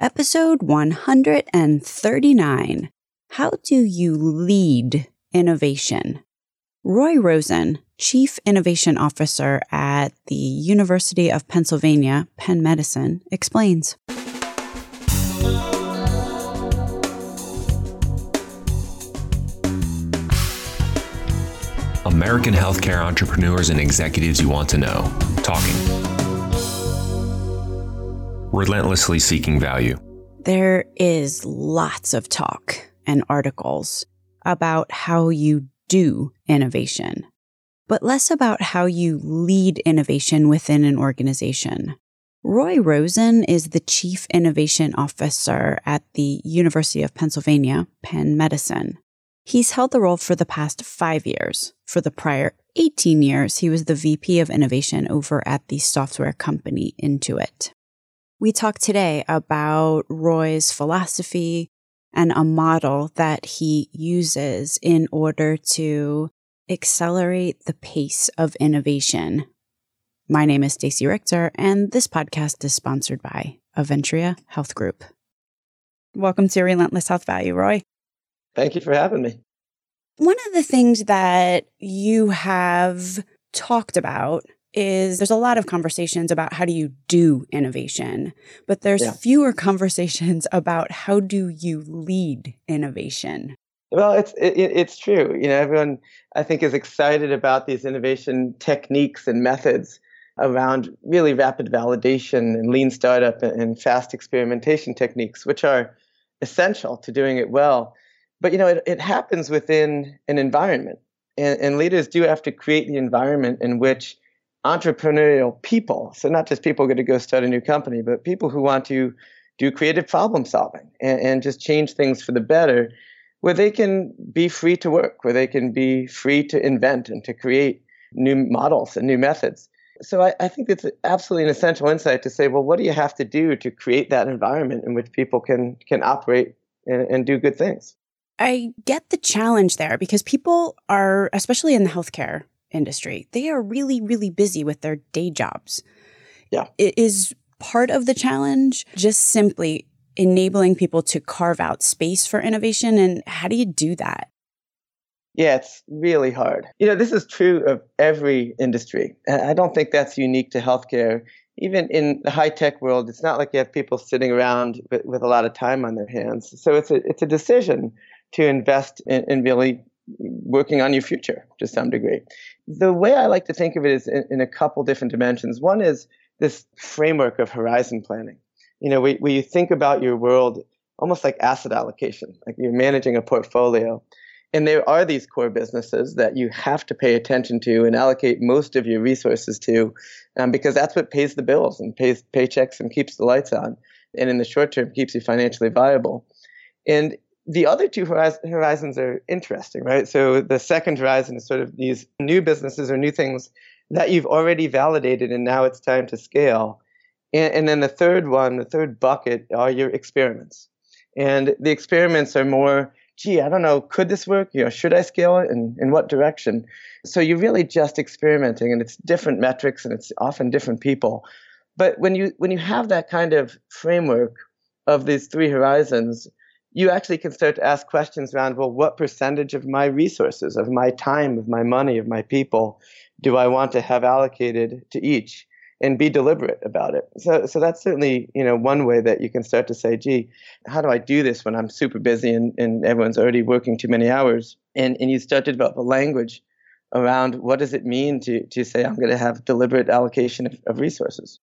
Episode 139 How Do You Lead Innovation? Roy Rosen, Chief Innovation Officer at the University of Pennsylvania, Penn Medicine, explains. American healthcare entrepreneurs and executives you want to know. Talking. Relentlessly seeking value. There is lots of talk and articles about how you do innovation, but less about how you lead innovation within an organization. Roy Rosen is the Chief Innovation Officer at the University of Pennsylvania, Penn Medicine. He's held the role for the past five years. For the prior 18 years, he was the VP of Innovation over at the software company Intuit. We talk today about Roy's philosophy and a model that he uses in order to accelerate the pace of innovation. My name is Stacey Richter, and this podcast is sponsored by Aventria Health Group. Welcome to Relentless Health Value, Roy. Thank you for having me. One of the things that you have talked about is there's a lot of conversations about how do you do innovation, but there's yeah. fewer conversations about how do you lead innovation. Well, it's it, it's true. You know, everyone I think is excited about these innovation techniques and methods around really rapid validation and lean startup and fast experimentation techniques, which are essential to doing it well. But you know, it, it happens within an environment, and, and leaders do have to create the environment in which entrepreneurial people, so not just people going to go start a new company, but people who want to do creative problem solving and, and just change things for the better, where they can be free to work, where they can be free to invent and to create new models and new methods. So I, I, think it's absolutely an essential insight to say, well, what do you have to do to create that environment in which people can can operate and, and do good things? I get the challenge there because people are, especially in the healthcare industry, they are really, really busy with their day jobs. Yeah. It is part of the challenge just simply enabling people to carve out space for innovation. And how do you do that? Yeah, it's really hard. You know, this is true of every industry. And I don't think that's unique to healthcare. Even in the high tech world, it's not like you have people sitting around with, with a lot of time on their hands. So it's a, it's a decision to invest in, in really working on your future to some degree. The way I like to think of it is in, in a couple different dimensions. One is this framework of horizon planning. You know, where, where you think about your world almost like asset allocation, like you're managing a portfolio. And there are these core businesses that you have to pay attention to and allocate most of your resources to, um, because that's what pays the bills and pays paychecks and keeps the lights on, and in the short term keeps you financially viable. And the other two horizons are interesting, right? So the second horizon is sort of these new businesses or new things that you've already validated and now it's time to scale. And, and then the third one, the third bucket are your experiments. And the experiments are more, gee, I don't know, could this work? You know, should I scale it and in what direction? So you're really just experimenting and it's different metrics and it's often different people. But when you when you have that kind of framework of these three horizons, you actually can start to ask questions around well what percentage of my resources of my time of my money of my people do i want to have allocated to each and be deliberate about it? So so that's certainly you know one way that you can start to say gee how do i do this when i'm super busy and, and everyone's already working too many hours? And and you start to develop a language around what does it mean to to say i'm going to have deliberate allocation of, of resources?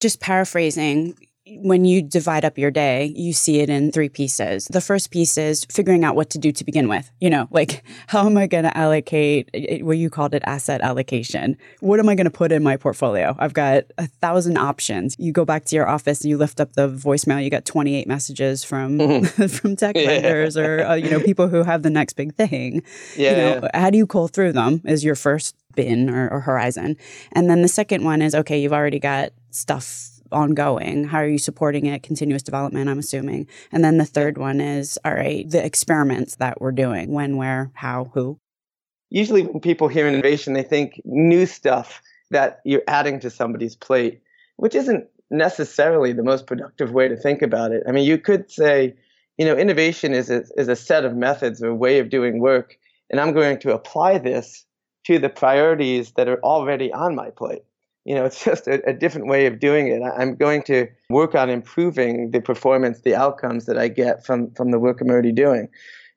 Just paraphrasing when you divide up your day, you see it in three pieces. The first piece is figuring out what to do to begin with. You know, like how am I going to allocate what you called it asset allocation? What am I going to put in my portfolio? I've got a thousand options. You go back to your office, and you lift up the voicemail, you got 28 messages from mm-hmm. from tech yeah. vendors or uh, you know people who have the next big thing. Yeah, you know, yeah. how do you cull through them is your first bin or, or horizon. And then the second one is okay, you've already got stuff ongoing? How are you supporting it? Continuous development, I'm assuming. And then the third one is all right, the experiments that we're doing when, where, how, who. Usually, when people hear innovation, they think new stuff that you're adding to somebody's plate, which isn't necessarily the most productive way to think about it. I mean, you could say, you know, innovation is a, is a set of methods or a way of doing work, and I'm going to apply this to the priorities that are already on my plate. You know, it's just a, a different way of doing it. I'm going to work on improving the performance, the outcomes that I get from from the work I'm already doing.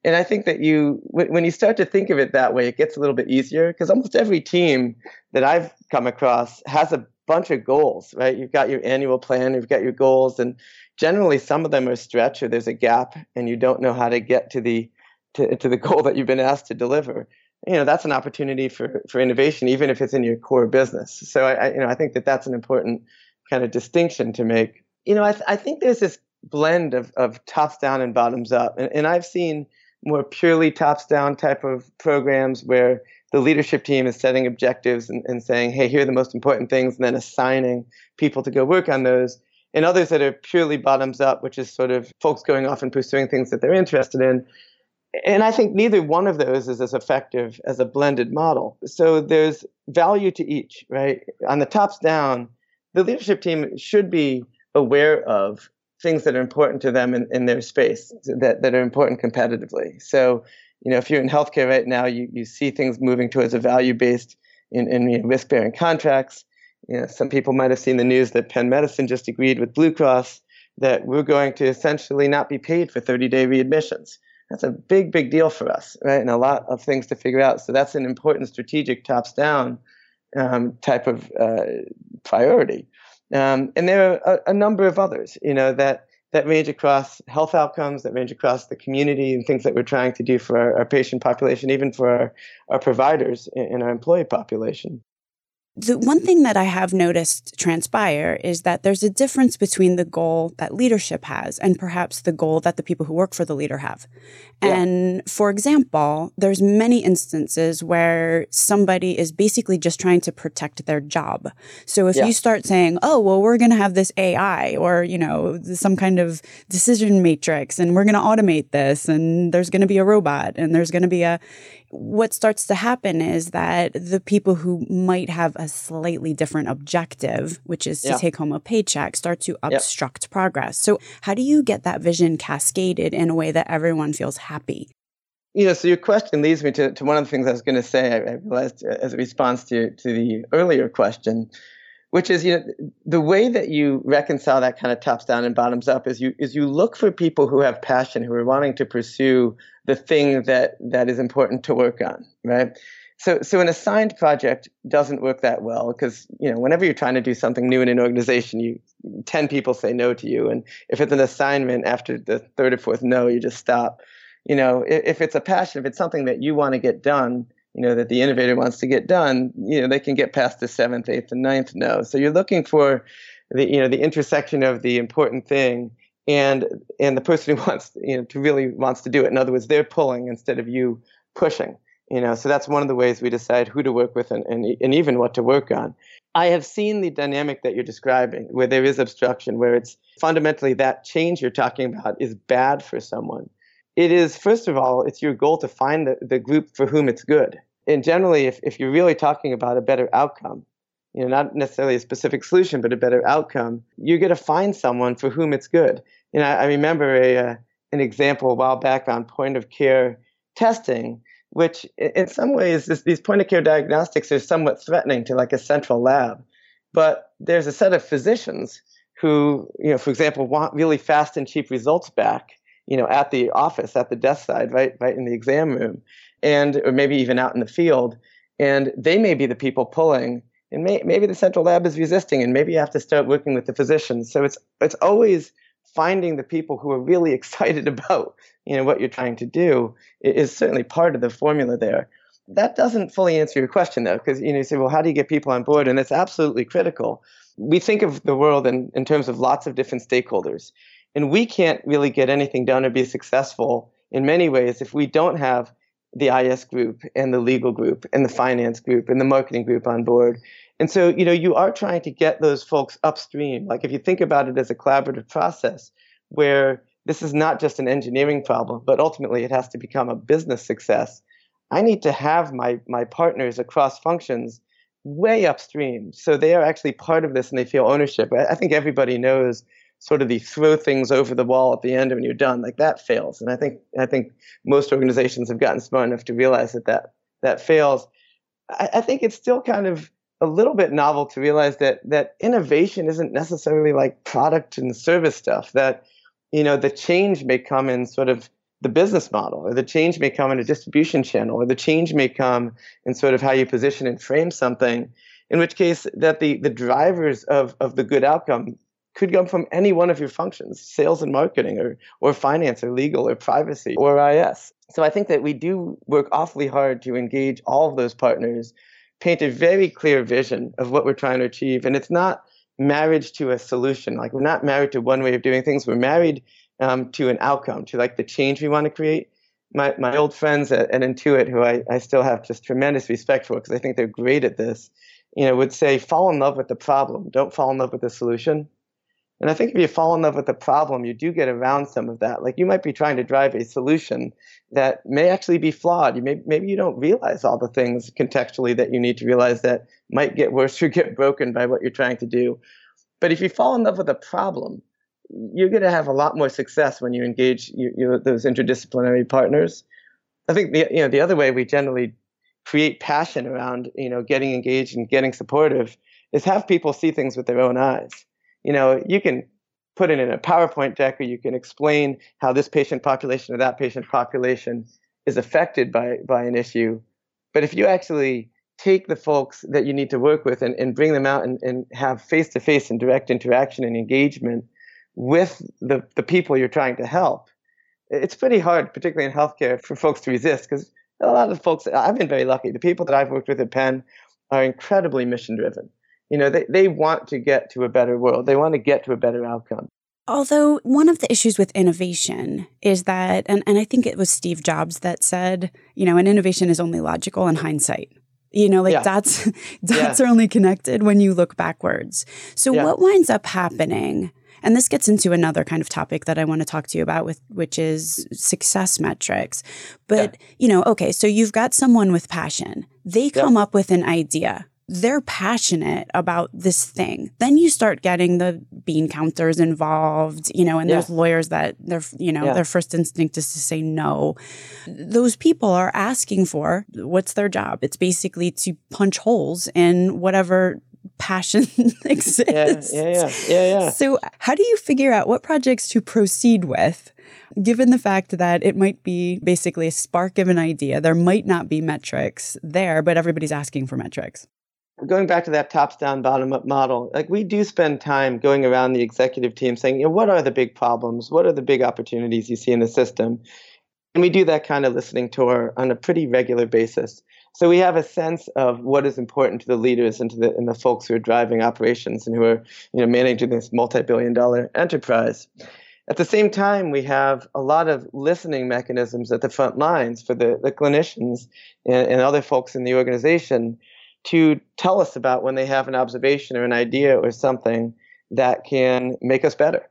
And I think that you, when you start to think of it that way, it gets a little bit easier because almost every team that I've come across has a bunch of goals, right? You've got your annual plan, you've got your goals, and generally some of them are stretch or there's a gap and you don't know how to get to the to, to the goal that you've been asked to deliver. You know, that's an opportunity for, for innovation, even if it's in your core business. So I, I you know, I think that that's an important kind of distinction to make. You know, I, th- I think there's this blend of, of tops down and bottoms up. And, and I've seen more purely tops down type of programs where the leadership team is setting objectives and, and saying, hey, here are the most important things, and then assigning people to go work on those. And others that are purely bottoms up, which is sort of folks going off and pursuing things that they're interested in. And I think neither one of those is as effective as a blended model. So there's value to each, right? On the tops down, the leadership team should be aware of things that are important to them in, in their space that, that are important competitively. So, you know, if you're in healthcare right now, you, you see things moving towards a value based in, in you know, risk bearing contracts. You know, some people might have seen the news that Penn Medicine just agreed with Blue Cross that we're going to essentially not be paid for 30 day readmissions. That's a big, big deal for us, right? And a lot of things to figure out. So that's an important strategic tops down um, type of uh, priority. Um, and there are a, a, number of others, you know, that, that range across health outcomes, that range across the community, and things that we're trying to do for our, our patient population, even for our, our providers and our employee population. The one thing that I have noticed transpire is that there's a difference between the goal that leadership has and perhaps the goal that the people who work for the leader have. Yeah. And for example, there's many instances where somebody is basically just trying to protect their job. So if yeah. you start saying, "Oh, well, we're going to have this AI or, you know, some kind of decision matrix and we're going to automate this and there's going to be a robot and there's going to be a what starts to happen is that the people who might have a slightly different objective, which is to yeah. take home a paycheck, start to obstruct yep. progress. So, how do you get that vision cascaded in a way that everyone feels happy? You know, so your question leads me to, to one of the things I was going to say. I, I realized uh, as a response to to the earlier question, which is you know the way that you reconcile that kind of tops down and bottoms up is you is you look for people who have passion who are wanting to pursue the thing that that is important to work on right? So so an assigned project doesn't work that well because you know whenever you're trying to do something new in an organization you 10 people say no to you. And if it's an assignment after the third or fourth no you just stop. You know if, if it's a passion if it's something that you want to get done you know that the innovator wants to get done you know they can get past the seventh eighth and ninth no so you're looking for the you know the intersection of the important thing and and the person who wants you know to really wants to do it. In other words they're pulling instead of you pushing you know. So that's one of the ways we decide who to work with and, and, and even what to work on. I have seen the dynamic that you're describing where there is obstruction where it's fundamentally that change you're talking about is bad for someone. It is first of all it's your goal to find the, the group for whom it's good and generally if, if you're really talking about a better outcome you know not necessarily a specific solution but a better outcome you're going to find someone for whom it's good. You know i remember a uh, an example a while back on point of care testing which in some ways these point of care diagnostics are somewhat threatening to like a central lab. But there's a set of physicians who you know for example want really fast and cheap results back you know, at the office, at the desk side, right, right in the exam room, and or maybe even out in the field, and they may be the people pulling, and may, maybe the central lab is resisting, and maybe you have to start working with the physicians. So it's it's always finding the people who are really excited about you know what you're trying to do is certainly part of the formula there. That doesn't fully answer your question though, because you know you say, well, how do you get people on board? And it's absolutely critical. We think of the world in, in terms of lots of different stakeholders. And we can't really get anything done or be successful in many ways if we don't have the IS group and the legal group and the finance group and the marketing group on board. And so, you know, you are trying to get those folks upstream. Like if you think about it as a collaborative process where this is not just an engineering problem, but ultimately it has to become a business success. I need to have my my partners across functions way upstream. So they are actually part of this and they feel ownership. I think everybody knows sort of the throw things over the wall at the end when you're done, like that fails. And I think I think most organizations have gotten smart enough to realize that that, that fails. I, I think it's still kind of a little bit novel to realize that that innovation isn't necessarily like product and service stuff. That you know the change may come in sort of the business model, or the change may come in a distribution channel, or the change may come in sort of how you position and frame something. In which case, that the the drivers of of the good outcome could come from any one of your functions, sales and marketing, or or finance, or legal, or privacy, or IS. So I think that we do work awfully hard to engage all of those partners, paint a very clear vision of what we're trying to achieve, and it's not marriage to a solution. Like we're not married to one way of doing things. We're married um, to an outcome, to like the change we want to create. My, my old friends at, at Intuit, who I, I still have just tremendous respect for because I think they're great at this, you know, would say, fall in love with the problem. Don't fall in love with the solution. And I think if you fall in love with the problem, you do get around some of that. Like you might be trying to drive a solution that may actually be flawed. You may, maybe you don't realize all the things contextually that you need to realize that might get worse or get broken by what you're trying to do. But if you fall in love with a problem, you're going to have a lot more success when you engage those interdisciplinary partners. I think the you know the other way we generally create passion around you know getting engaged and getting supportive is have people see things with their own eyes. You know, you can put it in a PowerPoint deck or you can explain how this patient population or that patient population is affected by by an issue. But if you actually take the folks that you need to work with and, and bring them out and, and have face to face and direct interaction and engagement with the, the people you're trying to help. It's pretty hard, particularly in healthcare, for folks to resist because a lot of folks, I've been very lucky. The people that I've worked with at Penn are incredibly mission driven. You know, they, they want to get to a better world, they want to get to a better outcome. Although one of the issues with innovation is that, and, and I think it was Steve Jobs that said, you know, an innovation is only logical in hindsight. You know, like yeah. dots dots yeah. are only connected when you look backwards. So yeah. what winds up happening and this gets into another kind of topic that I want to talk to you about with which is success metrics. But, you know, okay, so you've got someone with passion. They come up with an idea. They're passionate about this thing. Then you start getting the bean counters involved, you know, and yeah. there's lawyers that their you know, yeah. their first instinct is to say no. Those people are asking for what's their job? It's basically to punch holes in whatever passion exists. Yeah, yeah, yeah, yeah, yeah. So, how do you figure out what projects to proceed with, given the fact that it might be basically a spark of an idea? There might not be metrics there, but everybody's asking for metrics. Going back to that tops down, bottom up model, like we do spend time going around the executive team saying, you know, what are the big problems? What are the big opportunities you see in the system? And we do that kind of listening tour on a pretty regular basis. So we have a sense of what is important to the leaders and to the and the folks who are driving operations and who are you know managing this multi-billion dollar enterprise. At the same time, we have a lot of listening mechanisms at the front lines for the, the clinicians and, and other folks in the organization to tell us about when they have an observation or an idea or something that can make us better.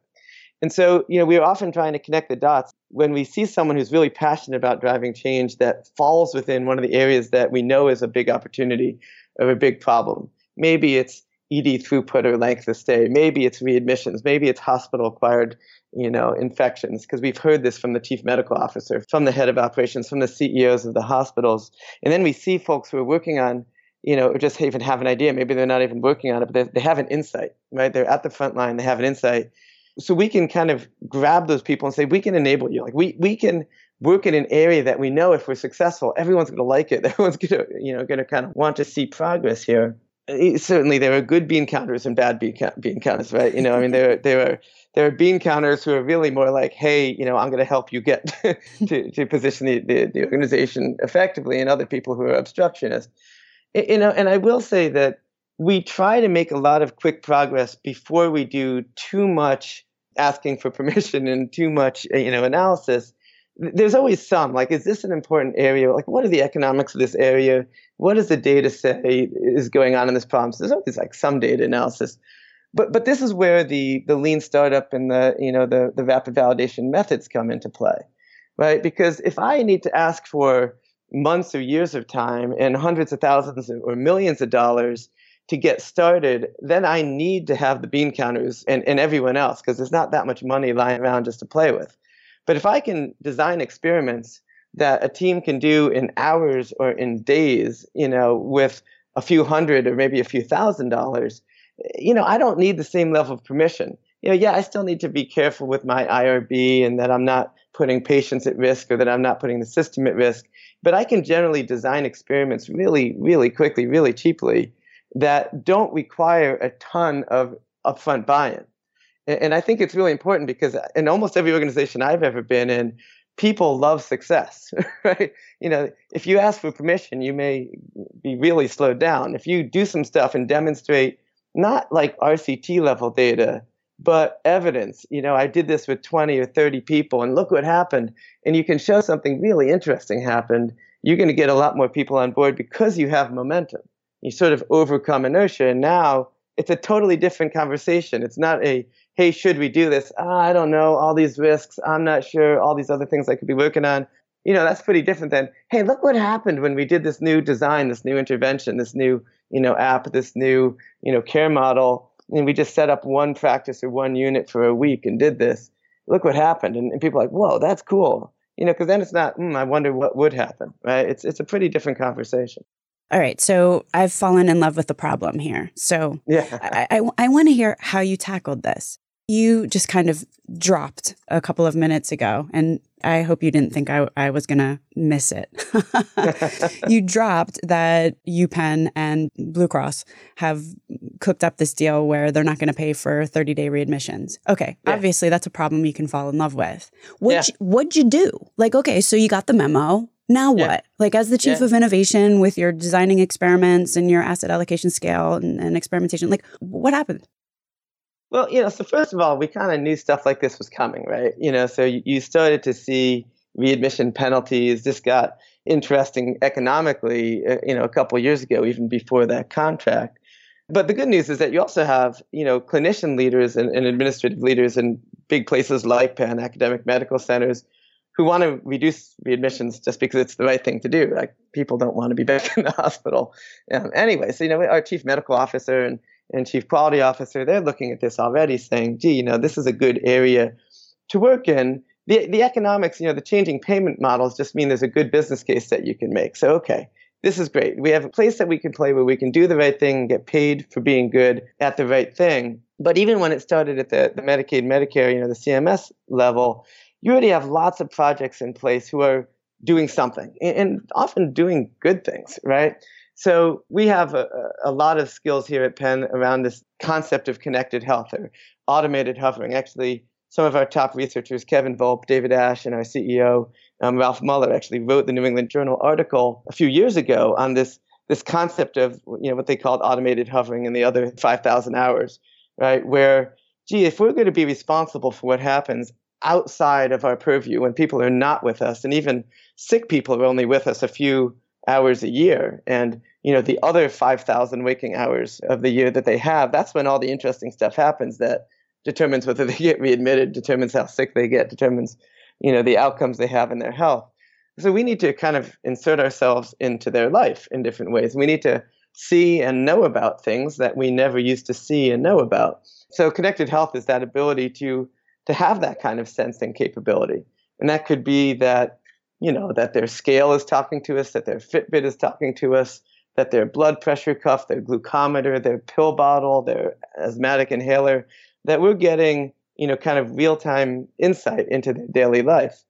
And so, you know, we are often trying to connect the dots when we see someone who's really passionate about driving change that falls within one of the areas that we know is a big opportunity or a big problem. Maybe it's ED throughput or length of stay. Maybe it's readmissions. Maybe it's hospital acquired, you know, infections. Because we've heard this from the chief medical officer, from the head of operations, from the CEOs of the hospitals. And then we see folks who are working on, you know, or just even have an idea. Maybe they're not even working on it, but they, they have an insight, right? They're at the front line. They have an insight so we can kind of grab those people and say we can enable you like we we can work in an area that we know if we're successful everyone's going to like it everyone's going to you know going to kind of want to see progress here eh, certainly there are good bean counters and bad bean, bean counters right you know i mean there there are there are bean counters who are really more like hey you know i'm going to help you get to, to position the, the, the organization effectively and other people who are obstructionists you know and i will say that we try to make a lot of quick progress before we do too much asking for permission and too much uh, you know analysis. There's always some like is this an important area? Like what are the economics of this area? What does the data say is going on in this problem? So there's always like some data analysis. But but this is where the the lean startup and the you know the the rapid validation methods come into play right? Because if i need to ask for months or years of time and hundreds of thousands or millions of dollars to get started, then I need to have the bean counters and, and everyone else because there's not that much money lying around just to play with. But if I can design experiments that a team can do in hours or in days, you know, with a few hundred or maybe a few thousand dollars, you know, I don't need the same level of permission. You know, yeah, I still need to be careful with my IRB and that I'm not putting patients at risk or that I'm not putting the system at risk. But I can generally design experiments really, really quickly, really cheaply that don't require a ton of upfront buy-in. And I think it's really important because in almost every organization I've ever been in, people love success, right? You know, if you ask for permission, you may be really slowed down. If you do some stuff and demonstrate not like RCT level data, but evidence, you know, I did this with 20 or 30 people and look what happened, and you can show something really interesting happened, you're going to get a lot more people on board because you have momentum. You sort of overcome inertia, and now it's a totally different conversation. It's not a hey, should we do this? Oh, I don't know, all these risks, I'm not sure, all these other things I could be working on. You know, that's pretty different than, hey, look what happened when we did this new design, this new intervention, this new, you know, app, this new, you know, care model, and we just set up one practice or one unit for a week and did this. Look what happened. And, and people are like, whoa, that's cool. You know, because then it's not, mm, I wonder what would happen, right? It's, it's a pretty different conversation. All right. So I've fallen in love with the problem here. So yeah. I, I, I want to hear how you tackled this you just kind of dropped a couple of minutes ago, and I hope you didn't think I, I was going to miss it. you dropped that UPenn and Blue Cross have cooked up this deal where they're not going to pay for 30 day readmissions. Okay, yeah. obviously that's a problem you can fall in love with. What'd, yeah. you, what'd you do? Like, okay, so you got the memo. Now what? Yeah. Like, as the chief of innovation with your designing experiments and your asset allocation scale and, and experimentation, like, what happened? Well, you know, so first of all, we kind of knew stuff like this was coming, right? You know, so you started to see readmission penalties. This got interesting economically, uh, you know, a couple years ago, even before that contract. But the good news is that you also have, you know, clinician leaders and, and administrative leaders in big places like Penn, academic medical centers, who want to reduce readmissions just because it's the right thing to do. Like people don't want to be back in the hospital um, anyway. So you know, our chief medical officer and and chief quality officer, they're looking at this already saying, gee, you know, this is a good area to work in. The, the economics, you know, the changing payment models just mean there's a good business case that you can make. So, okay, this is great. We have a place that we can play where we can do the right thing and get paid for being good at the right thing. But even when it started at the, the Medicaid, Medicare, you know, the CMS level, you already have lots of projects in place who are doing something and often doing good things, right? So we have a, a, lot of skills here at Penn around this concept of connected health or automated hovering. Actually, some of our top researchers, Kevin Volpp, David Asch, and our CEO, um, Ralph Muller, actually wrote the New England Journal article a few years ago on this this concept of you know what they called automated hovering in the other 5,000 hours, right? Where, gee, if we're going to be responsible for what happens outside of our purview when people are not with us, and even sick people are only with us a few hours a year, and you know the other 5000 waking hours of the year that they have that's when all the interesting stuff happens that determines whether they get readmitted determines how sick they get determines you know the outcomes they have in their health. So we need to kind of insert ourselves into their life in different ways. We need to see and know about things that we never used to see and know about. So connected health is that ability to to have that kind of sensing capability. And that could be that you know that their scale is talking to us that their fitbit is talking to us that their blood pressure cuff, their glucometer, their pill bottle, their asthmatic inhaler, that we're getting, you know, kind of real-time insight into their daily life.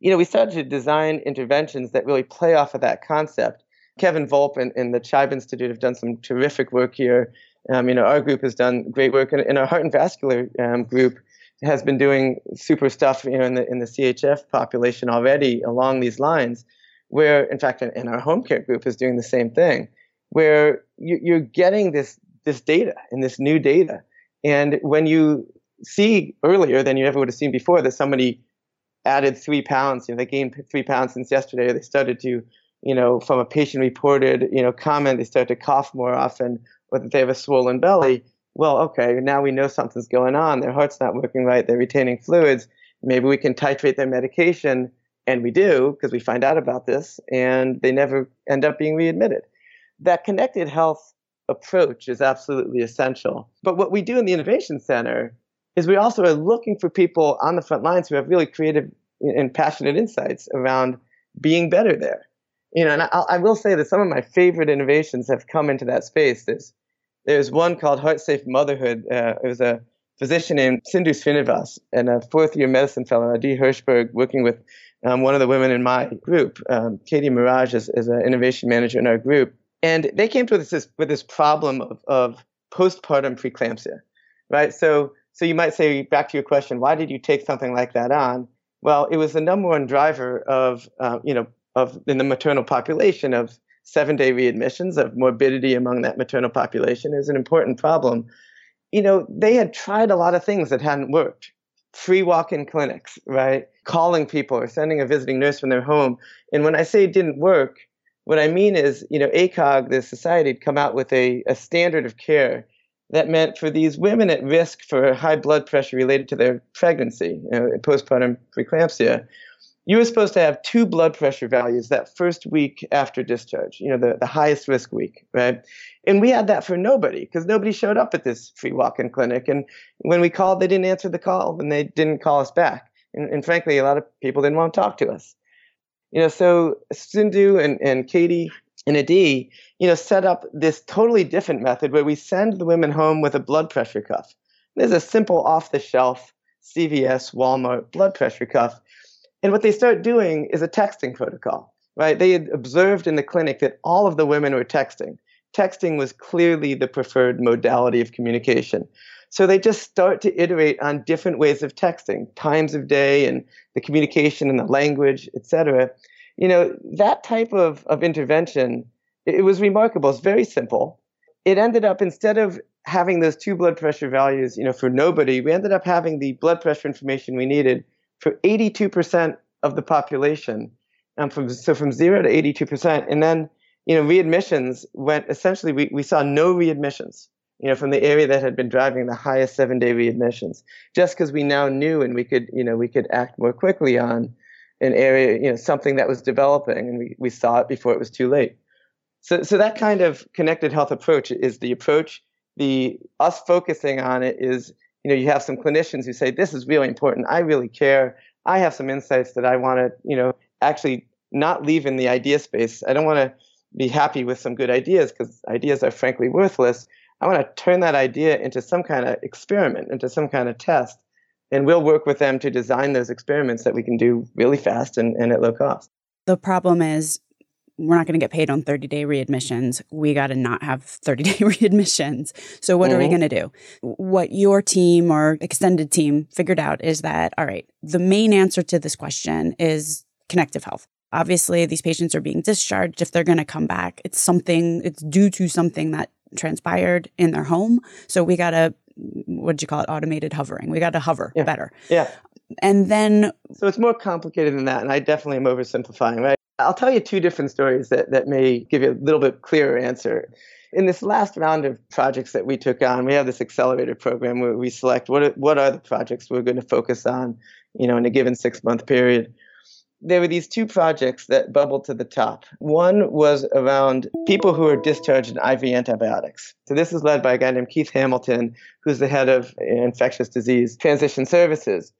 You know, we started to design interventions that really play off of that concept. Kevin Volpp and, and the Chibe Institute have done some terrific work here. Um, you know, our group has done great work, and our heart and vascular um, group has been doing super stuff, you know, in the in the CHF population already along these lines where in fact in, in, our home care group is doing the same thing where you, you're getting this this data and this new data. And when you see earlier than you ever would have seen before that somebody added three pounds you know they gained three pounds since yesterday they started to you know from a patient reported you know comment they start to cough more often or that they have a swollen belly well okay now we know something's going on their heart's not working right they're retaining fluids maybe we can titrate their medication And we do because we find out about this and they never end up being readmitted. That connected health approach is absolutely essential. But what we do in the Innovation Center is we also are looking for people on the front lines who have really creative and passionate insights around being better there. You know, and I, I will say that some of my favorite innovations have come into that space. There's, there's one called Heart Safe Motherhood. Uh, it was a physician named Sindhu Srinivas and a fourth year medicine fellow, Adi Hirshberg, working with um, one of the women in my group, um, Katie Mirage, is, is an innovation manager in our group. And they came to this with this problem of, of postpartum preeclampsia, right? So, so you might say, back to your question, why did you take something like that on? Well, it was the number one driver of, uh, you know, of in the maternal population of seven-day readmissions of morbidity among that maternal population is an important problem. You know, they had tried a lot of things that hadn't worked. Free walk-in clinics, right? Calling people or sending a visiting nurse from their home. And when I say it didn't work, what I mean is, you know, ACOG, the society, had come out with a, a standard of care that meant for these women at risk for high blood pressure related to their pregnancy, you know, postpartum preeclampsia, you were supposed to have two blood pressure values that first week after discharge, you know, the, the highest risk week, right? And we had that for nobody because nobody showed up at this free walk in clinic. And when we called, they didn't answer the call and they didn't call us back. And, and frankly, a lot of people didn't want to talk to us. You know, so Sindhu and, and Katie and Adi, you know, set up this totally different method where we send the women home with a blood pressure cuff. There's a simple off the shelf CVS, Walmart blood pressure cuff and what they start doing is a texting protocol, right? They had observed in the clinic that all of the women were texting. Texting was clearly the preferred modality of communication. So they just start to iterate on different ways of texting, times of day and the communication and the language, etc. You know, that type of, of intervention, it, it was remarkable. It's very simple. It ended up instead of having those two blood pressure values, you know, for nobody, we ended up having the blood pressure information we needed for 82% of the population. Um, from, so from zero to 82%. And then, you know, readmissions went essentially, we, we saw no readmissions, you know, from the area that had been driving the highest seven day readmissions, just because we now knew and we could, you know, we could act more quickly on an area, you know, something that was developing and we, we saw it before it was too late. So, so that kind of connected health approach is the approach. The us focusing on it is you know, you have some clinicians who say, this is really important. I really care. I have some insights that I want to, you know, actually not leave in the idea space. I don't want to be happy with some good ideas because ideas are frankly worthless. I want to turn that idea into some kind of experiment, into some kind of test. And we'll work with them to design those experiments that we can do really fast and, and at low cost. The problem is we're not going to get paid on 30 day readmissions. We got to not have 30 day readmissions. So, what mm-hmm. are we mm-hmm. going to do? What your team or extended team figured out is that, all right, the main answer to this question is connective health. Obviously, these patients are being discharged. If they're going to come back, it's something, it's due to something that transpired in their home. So, we got to, what did you call it? Automated hovering. We got to hover yeah. better. Yeah. And then. So, it's more complicated than that. And I definitely am oversimplifying, right? I'll tell you two different stories that, that may give you a little bit clearer answer. In this last round of projects that we took on, we have this accelerator program where we select what are, what are the projects we're going to focus on, you know, in a given six month period. There were these two projects that bubbled to the top. One was around people who are discharged in IV antibiotics. So this is led by a guy named Keith Hamilton, who's the head of infectious disease transition services.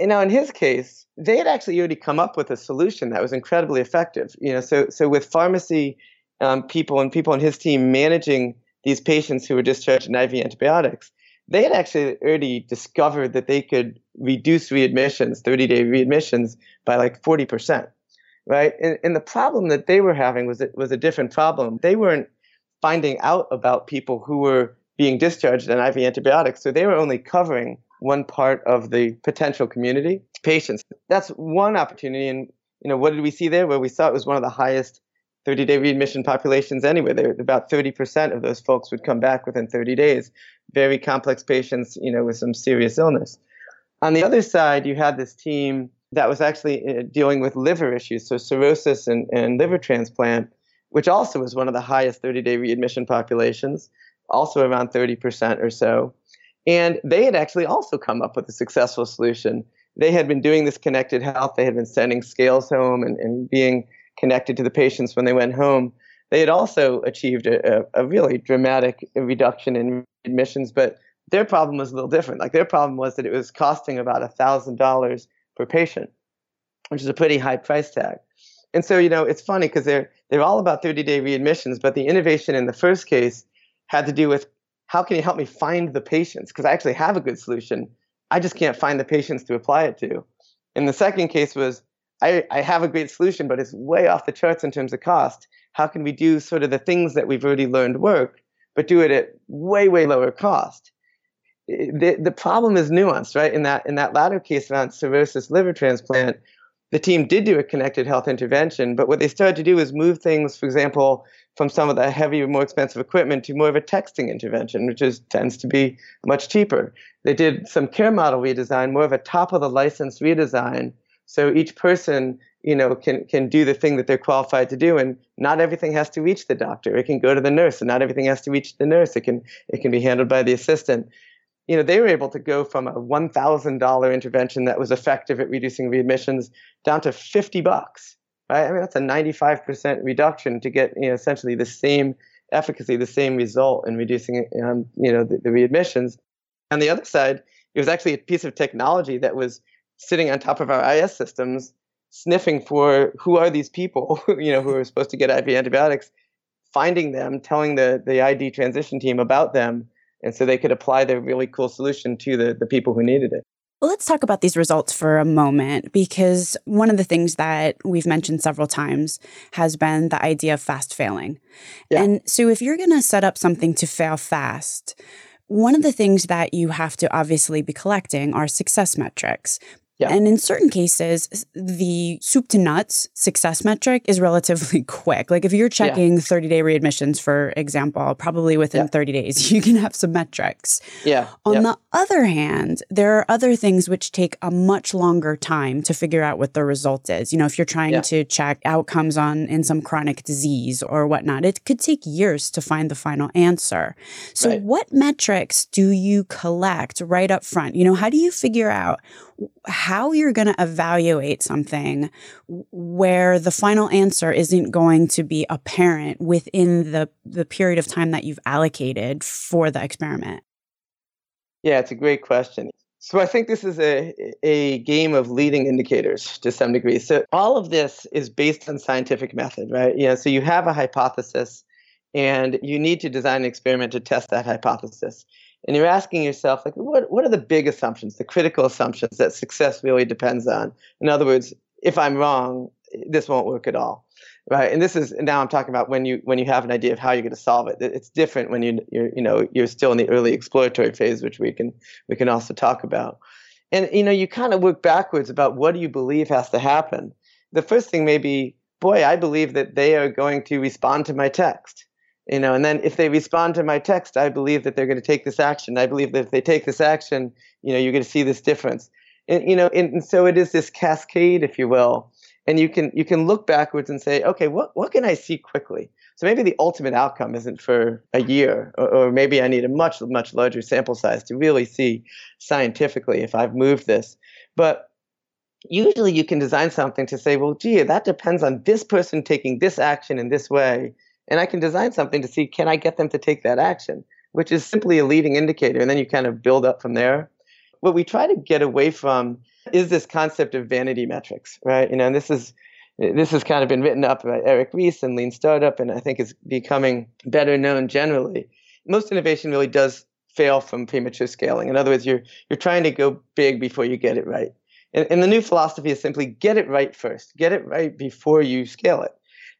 And now in his case, they had actually already come up with a solution that was incredibly effective. You know, so so with pharmacy um, people and people on his team managing these patients who were discharged in IV antibiotics, they had actually already discovered that they could reduce readmissions, 30-day readmissions, by like 40%. Right, and, and the problem that they were having was it was a different problem. They weren't finding out about people who were being discharged in IV antibiotics, so they were only covering one part of the potential community patients. That's one opportunity. And you know, what did we see there? Well, we saw it was one of the highest 30-day readmission populations anyway. There, about 30% of those folks would come back within 30 days. Very complex patients, you know, with some serious illness. On the other side, you had this team that was actually uh, dealing with liver issues, so cirrhosis and, and liver transplant, which also was one of the highest 30-day readmission populations, also around 30% or so. And they had actually also come up with a successful solution. they had been doing this connected health. They had been sending scales home and, and being connected to the patients when they went home. They had also achieved a, a, a really dramatic reduction in admissions, but their problem was a little different. Like their problem was that it was costing about a thousand dollars per patient, which is a pretty high price tag. And so, you know, it's funny because they're they're all about 30-day readmissions, but the innovation in the first case had to do with how can you help me find the patients? Because I actually have a good solution. I just can't find the patients to apply it to. And the second case was I, I have a great solution, but it's way off the charts in terms of cost. How can we do sort of the things that we've already learned work, but do it at way, way lower cost? The, the problem is nuanced, right? In that in that latter case around cirrhosis liver transplant, the team did do a connected health intervention, but what they started to do is move things, for example, from some of the heavier, more expensive equipment to more of a texting intervention, which is tends to be much cheaper. They did some care model redesign, more of a top of the license redesign, so each person, you know, can can do the thing that they're qualified to do, and not everything has to reach the doctor. It can go to the nurse, and not everything has to reach the nurse. It can it can be handled by the assistant. You know, they were able to go from a one thousand dollar intervention that was effective at reducing readmissions down to fifty bucks. Right? I mean, that's a ninety five percent reduction to get you know essentially the same efficacy, the same result in reducing um, you know the, the readmissions. On the other side, it was actually a piece of technology that was sitting on top of our IS systems, sniffing for who are these people, you know, who are supposed to get IV antibiotics, finding them, telling the the ID transition team about them, and so they could apply their really cool solution to the the people who needed it. Well, let's talk about these results for a moment because one of the things that we've mentioned several times has been the idea of fast failing. Yeah. And so if you're going to set up something to fail fast, one of the things that you have to obviously be collecting are success metrics. Yeah. And in certain cases, the soup to nuts success metric is relatively quick. Like if you're checking yeah. 30 day readmissions, for example, probably within yeah. 30 days, you can have some metrics. Yeah. On the other hand, there are other things which take a much longer time to figure out what the result is. You know, if you're trying to check outcomes on in some chronic disease or whatnot, it could take years to find the final answer. So, right. what metrics do you collect right up front? You know, how do you figure out how you're going to evaluate something where the final answer isn't going to be apparent within the, the period of time that you've allocated for the experiment? Yeah, it's a great question. So I think this is a, a game of leading indicators to some degree. So all of this is based on scientific method, right? Know, so you have a hypothesis and you need to design an experiment to test that hypothesis and you're asking yourself like what what are the big assumptions the critical assumptions that success really depends on? In other words if i'm wrong this won't work at all right? And this is now i'm talking about when you when you have an idea of how you're going to solve it. It's different when you you're you know you're still in the early exploratory phase which we can we can also talk about. And you know you kind of work backwards about what do you believe has to happen. The first thing may be boy i believe that they are going to respond to my text you know and then if they respond to my text i believe that they're going to take this action. I believe that if they take this action you know you're going to see this difference. And, you know and, and so it is this cascade if you will. And you can you can look backwards and say okay what what can i see quickly? So maybe the ultimate outcome isn't for a year or, or maybe i need a much much larger sample size to really see scientifically if i've moved this. But usually you can design something to say well gee that depends on this person taking this action in this way and I can design something to see can I get them to take that action, which is simply a leading indicator. And then you kind of build up from there. What we try to get away from is this concept of vanity metrics, right? You know, and this is this has kind of been written up by Eric Ries and Lean Startup, and I think is becoming better known generally. Most innovation really does fail from premature scaling. In other words, you're you're trying to go big before you get it right. And, and the new philosophy is simply get it right first. Get it right before you scale it.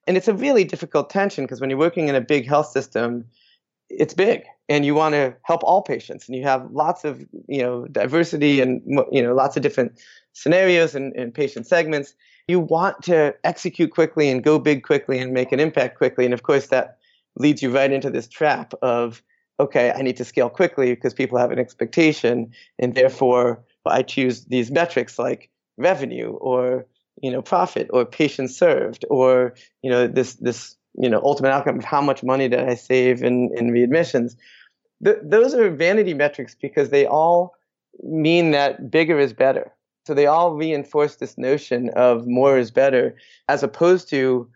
And it's a really difficult tension because when you're working in a big health system, it's big and you want to help all patients and you have lots of you know diversity and you know lots of different scenarios and, and patient segments. You want to execute quickly and go big quickly and make an impact quickly and of course that leads you right into this trap of okay i need to scale quickly because people have an expectation and therefore i choose these metrics like revenue or you know profit or patient served or you know this this you know ultimate outcome of how much money did I save in in readmissions. Th- those are vanity metrics because they all mean that bigger is better. So they all reinforce this notion of more is better as opposed to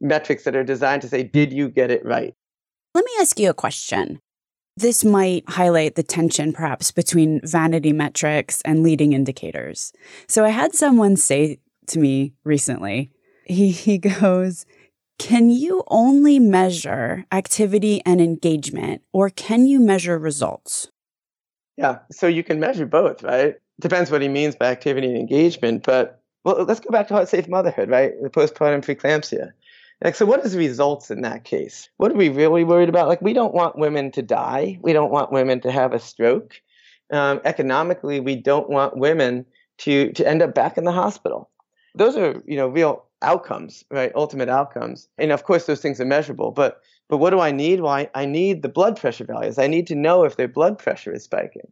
metrics that are designed to say, did you get it right? Let me ask you a question. This might highlight the tension perhaps between vanity metrics and leading indicators. So I had someone say to me recently, he, he goes, Can you only measure activity and engagement, or can you measure results? Yeah, so you can measure both, right? Depends what he means by activity and engagement. But well, let's go back to heart safe motherhood, right? The postpartum preeclampsia. Like, so what is results in that case? What are we really worried about? Like, we don't want women to die. We don't want women to have a stroke. Um, economically, we don't want women to to end up back in the hospital. Those are, you know, real outcomes, right? Ultimate outcomes. And of course, those things are measurable. But but what do I need? Well, I, I need the blood pressure values. I need to know if their blood pressure is spiking.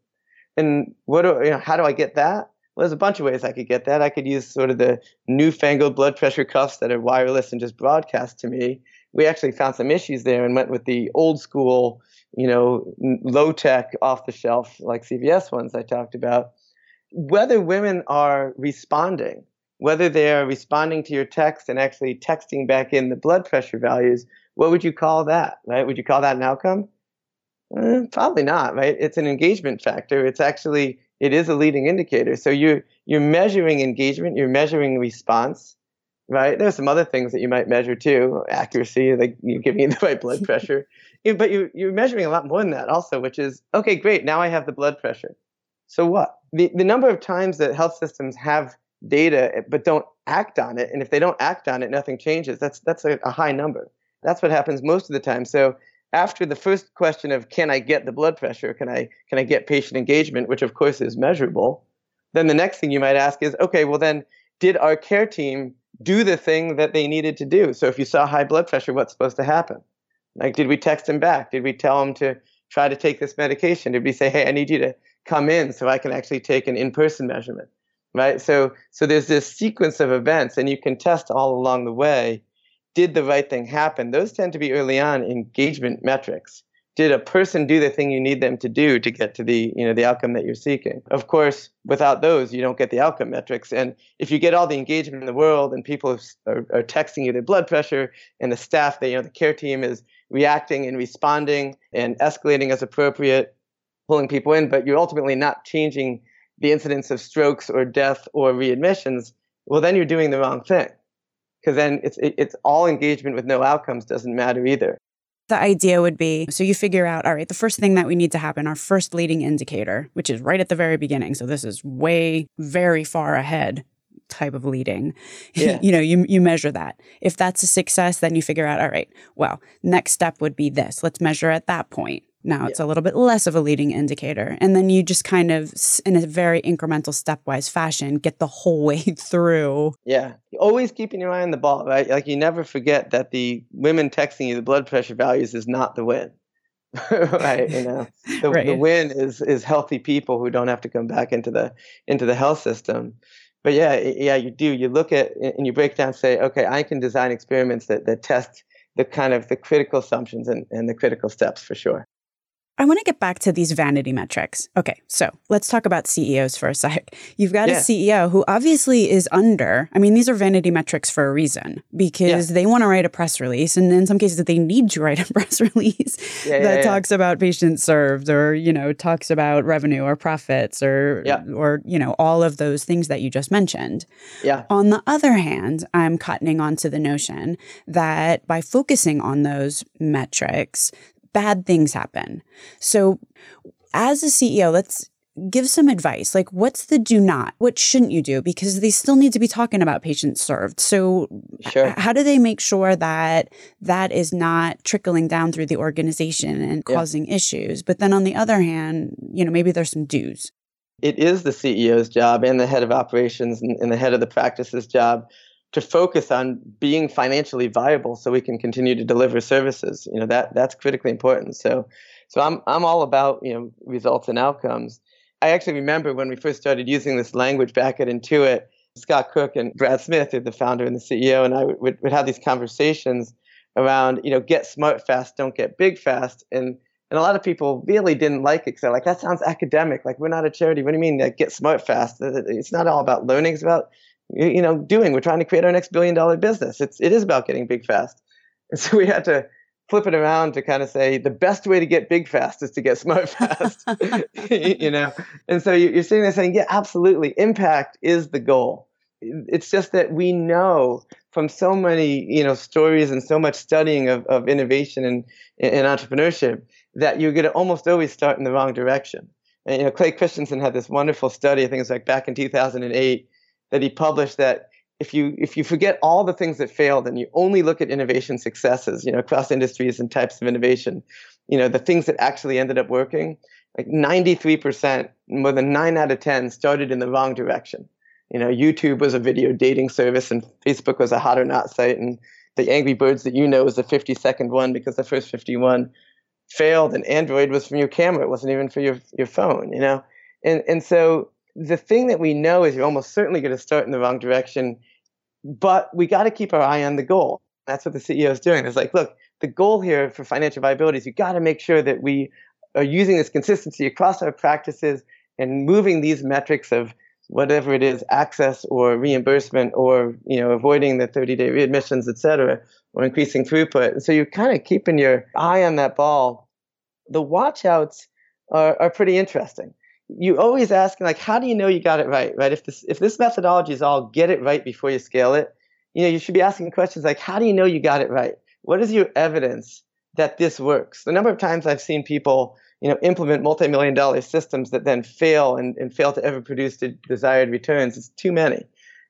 And what do you know? How do I get that? Well, there's a bunch of ways I could get that. I could use sort of the newfangled blood pressure cuffs that are wireless and just broadcast to me. We actually found some issues there and went with the old school, you know, low tech, off the shelf, like CVS ones I talked about. Whether women are responding, whether they are responding to your text and actually texting back in the blood pressure values, what would you call that, right? Would you call that an outcome? Eh, probably not, right? It's an engagement factor. It's actually it is a leading indicator. So you're you're measuring engagement, you're measuring response, right? There's some other things that you might measure too, accuracy, like you giving the right blood pressure. but you you're measuring a lot more than that also, which is okay, great. Now I have the blood pressure. So what? The the number of times that health systems have data but don't act on it, and if they don't act on it, nothing changes. That's that's a, a high number. That's what happens most of the time. So after the first question of can I get the blood pressure, can I can I get patient engagement, which of course is measurable, then the next thing you might ask is, okay, well then did our care team do the thing that they needed to do? So if you saw high blood pressure, what's supposed to happen? Like did we text him back? Did we tell him to try to take this medication? Did we say, hey, I need you to come in so I can actually take an in-person measurement? Right? So so there's this sequence of events and you can test all along the way did the right thing happen? Those tend to be early on engagement metrics. Did a person do the thing you need them to do to get to the you know the outcome that you're seeking? Of course, without those, you don't get the outcome metrics. And if you get all the engagement in the world and people are, are texting you their blood pressure and the staff, that you know the care team is reacting and responding and escalating as appropriate, pulling people in, but you're ultimately not changing the incidence of strokes or death or readmissions, well, then you're doing the wrong thing because then it's it's all engagement with no outcomes doesn't matter either. The idea would be so you figure out, all right, the first thing that we need to happen, our first leading indicator, which is right at the very beginning. So this is way, very far ahead type of leading. Yeah. you know, you you measure that. If that's a success, then you figure out, all right, well, next step would be this. Let's measure at that point. Now it's a little bit less of a leading indicator. And then you just kind of, in a very incremental, stepwise fashion, get the whole way through. Yeah. Always keeping your eye on the ball, right? Like you never forget that the women texting you the blood pressure values is not the win. right you know the, right. the win is is healthy people who don't have to come back into the into the health system but yeah yeah you do you look at and you break down say okay i can design experiments that that test the kind of the critical assumptions and, and the critical steps for sure I want to get back to these vanity metrics. Okay, so let's talk about CEOs for a sec. You've got yeah. a CEO who obviously is under, I mean, these are vanity metrics for a reason because yeah. they want to write a press release. And in some cases, they need to write a press release yeah, that talks about patients served or, you know, talks about revenue or profits or, or, you know, all of those things that you just mentioned. Yeah. On the other hand, I'm cottoning onto the notion that by focusing on those metrics, bad things happen. So, as a CEO, let's give some advice. Like, what's the do not? What shouldn't you do? Because they still need to be talking about patients served. So, sure. how do they make sure that that is not trickling down through the organization and yeah. causing issues? But then on the other hand, you know, maybe there's some dues. It is the CEO's job and the head of operations and, and the head of the practice's job to focus on being financially viable so we can continue to deliver services. You know, that that's critically important. So so I'm I'm all about, you know, results and outcomes. I actually remember when we first started using this language back at Intuit, Scott Cook and Brad Smith, the founder and the CEO, and I would, would, have these conversations around, you know, get smart fast, don't get big fast. And And a lot of people really didn't like it because they're like, that sounds academic. Like, we're not a charity. What do you mean, like, get smart fast? It's not all about learning. It's about, you know, doing. We're trying to create our next billion dollar business. It's, it is about getting big fast. And so we had to flip it around to kind of say the best way to get big fast is to get smart fast. you know? And so you're sitting there saying, yeah, absolutely. Impact is the goal. It's just that we know from so many, you know, stories and so much studying of, of innovation and, and entrepreneurship that you're going to almost always start in the wrong direction. And, you know, Clay Christensen had this wonderful study, I think it was like back in 2008, that he published that if you if you forget all the things that failed and you only look at innovation successes, you know, across industries and types of innovation, you know, the things that actually ended up working, like 93%, more than 9 out of 10 started in the wrong direction. You know, YouTube was a video dating service and Facebook was a hot or not site and the Angry Birds that you know was the 50 second one because the first 51 failed and Android was from your camera. It wasn't even for your, your phone, you know? And, and so the thing that we know is you're almost certainly going to start in the wrong direction, but we got to keep our eye on the goal. That's what the CEO is doing. It's like, look, the goal here for financial viability is you got to make sure that we are using this consistency across our practices and moving these metrics of whatever it is, access or reimbursement or you know avoiding the 30-day readmissions, et cetera, or increasing throughput. So you're kind of keeping your eye on that ball. The watchouts are, are pretty interesting you always ask like how do you know you got it right right? If this if this methodology is all get it right before you scale it you know you should be asking questions like how do you know you got it right? What is your evidence that this works? The number of times i've seen people you know implement multi-million dollar systems that then fail and, and fail to ever produce the desired returns it's too many.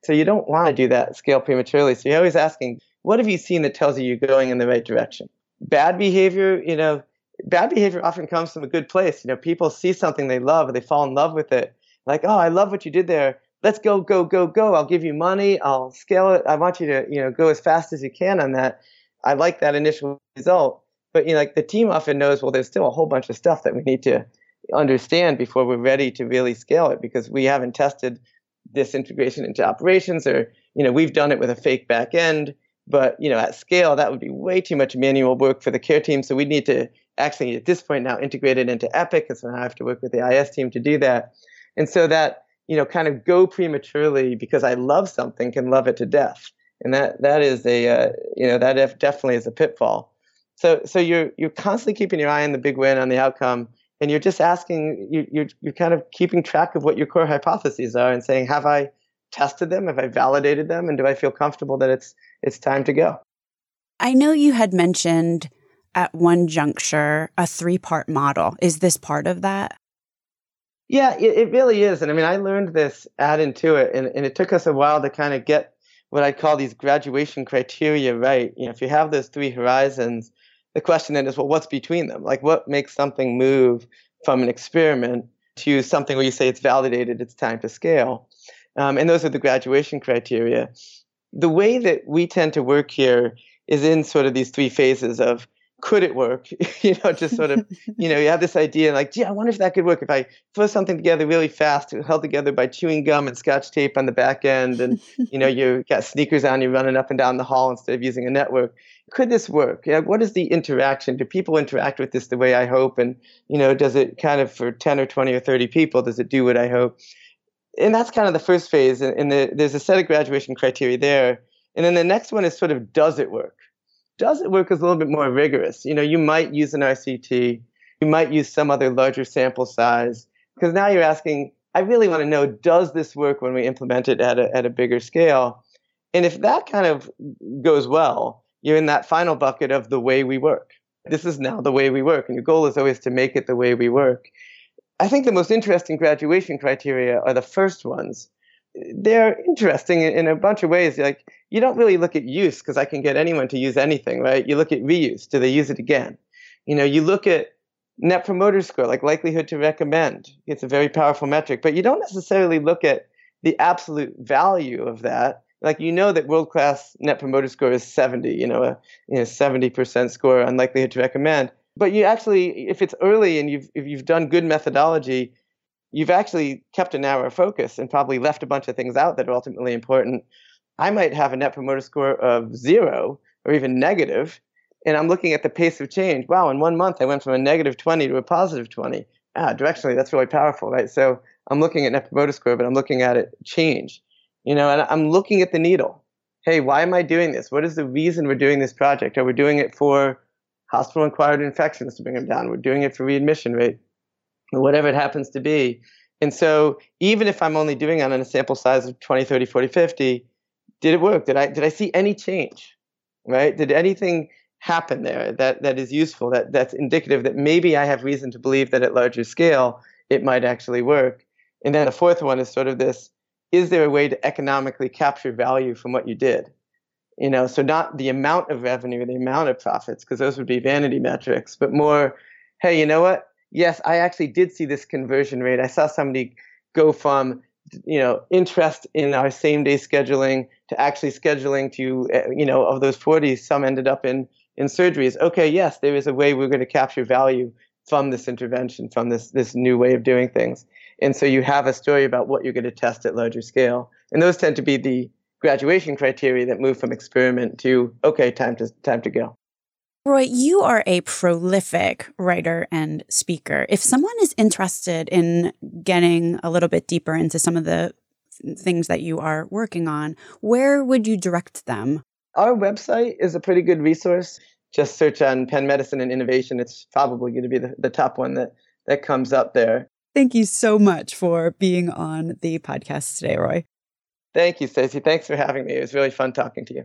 So you don't want to do that scale prematurely. So you're always asking what have you seen that tells you you're going in the right direction? Bad behavior you know bad behavior often comes from a good place. You know, people see something they love, they fall in love with it. Like, oh, I love what you did there. Let's go, go, go, go. I'll give you money. I'll scale it. I want you to, you know, go as fast as you can on that. I like that initial result. But you know, like the team often knows, well, there's still a whole bunch of stuff that we need to understand before we're ready to really scale it because we haven't tested this integration into operations or, you know, we've done it with a fake back end. But you know, at scale, that would be way too much manual work for the care team. So we need to actually at this point now integrated into Epic, and so now I have to work with the IS team to do that. And so that you know, kind of go prematurely because I love something can love it to death, and that that is a uh, you know that definitely is a pitfall. So so you're you're constantly keeping your eye on the big win on the outcome, and you're just asking you you're you're kind of keeping track of what your core hypotheses are and saying, have I tested them? Have I validated them? And do I feel comfortable that it's it's time to go? I know you had mentioned at one juncture a three part model. Is this part of that? Yeah, it, it, really is. And I mean, I learned this at Intuit, and, and it took us a while to kind of get what I call these graduation criteria right. You know, if you have those three horizons, the question then is, well, what's between them? Like, what makes something move from an experiment to something where you say it's validated, it's time to scale? Um, and those are the graduation criteria. The way that we tend to work here is in sort of these three phases of could it work? you know, just sort of, you know, you have this idea like, gee, I wonder if that could work if I throw something together really fast, held together by chewing gum and scotch tape on the back end, and you know, you got sneakers on, you're running up and down the hall instead of using a network. Could this work? Yeah, what is the interaction? Do people interact with this the way I hope? And you know, does it kind of for 10 or 20 or 30 people, does it do what I hope? And that's kind of the first phase. And the, there's a set of graduation criteria there. And then the next one is sort of does it work? Does it work is a little bit more rigorous. You know, you might use an RCT, you might use some other larger sample size, because now you're asking, I really want to know, does this work when we implement it at a, at a bigger scale? And if that kind of goes well, you're in that final bucket of the way we work. This is now the way we work, and your goal is always to make it the way we work. I think the most interesting graduation criteria are the first ones. They're interesting in a bunch of ways. Like you don't really look at use because I can get anyone to use anything, right? You look at reuse. Do they use it again? You know, you look at net promoter score, like likelihood to recommend. It's a very powerful metric, but you don't necessarily look at the absolute value of that. Like you know that world class net promoter score is 70, you know, a you know, 70% score on likelihood to recommend. But you actually, if it's early and you've if you've done good methodology, you've actually kept a narrow focus and probably left a bunch of things out that are ultimately important I might have a net promoter score of zero or even negative, and I'm looking at the pace of change. Wow, in one month I went from a negative 20 to a positive 20. Ah, directionally, that's really powerful, right? So I'm looking at Net Promoter Score, but I'm looking at it change. You know, and I'm looking at the needle. Hey, why am I doing this? What is the reason we're doing this project? Are we doing it for hospital-acquired infections to bring them down? We're doing it for readmission rate, whatever it happens to be. And so even if I'm only doing it on a sample size of 20, 30, 40, 50, did it work? Did I did I see any change? Right? Did anything happen there that, that is useful, that, that's indicative that maybe I have reason to believe that at larger scale it might actually work. And then the fourth one is sort of this is there a way to economically capture value from what you did? You know, so not the amount of revenue, the amount of profits, because those would be vanity metrics, but more, hey, you know what? Yes, I actually did see this conversion rate. I saw somebody go from you know interest in our same day scheduling to actually scheduling to eh, you know of those 40 some ended up in in surgeries, okay, yes, there is a way we're going to capture value from this intervention, from this this new way of doing things. And so you have a story about what you're going to test at larger scale. And those tend to be the graduation criteria that move from experiment to okay, time to time to go. Roy, you are a prolific writer and speaker. If someone is interested in getting a little bit deeper into some of the things that you are working on, where would you direct them? Our website is a pretty good resource. Just search on Penn Medicine and Innovation. It's probably going to be the, the top one that, that comes up there. Thank you so much for being on the podcast today, Roy. Thank you, Stacey. Thanks for having me. It was really fun talking to you.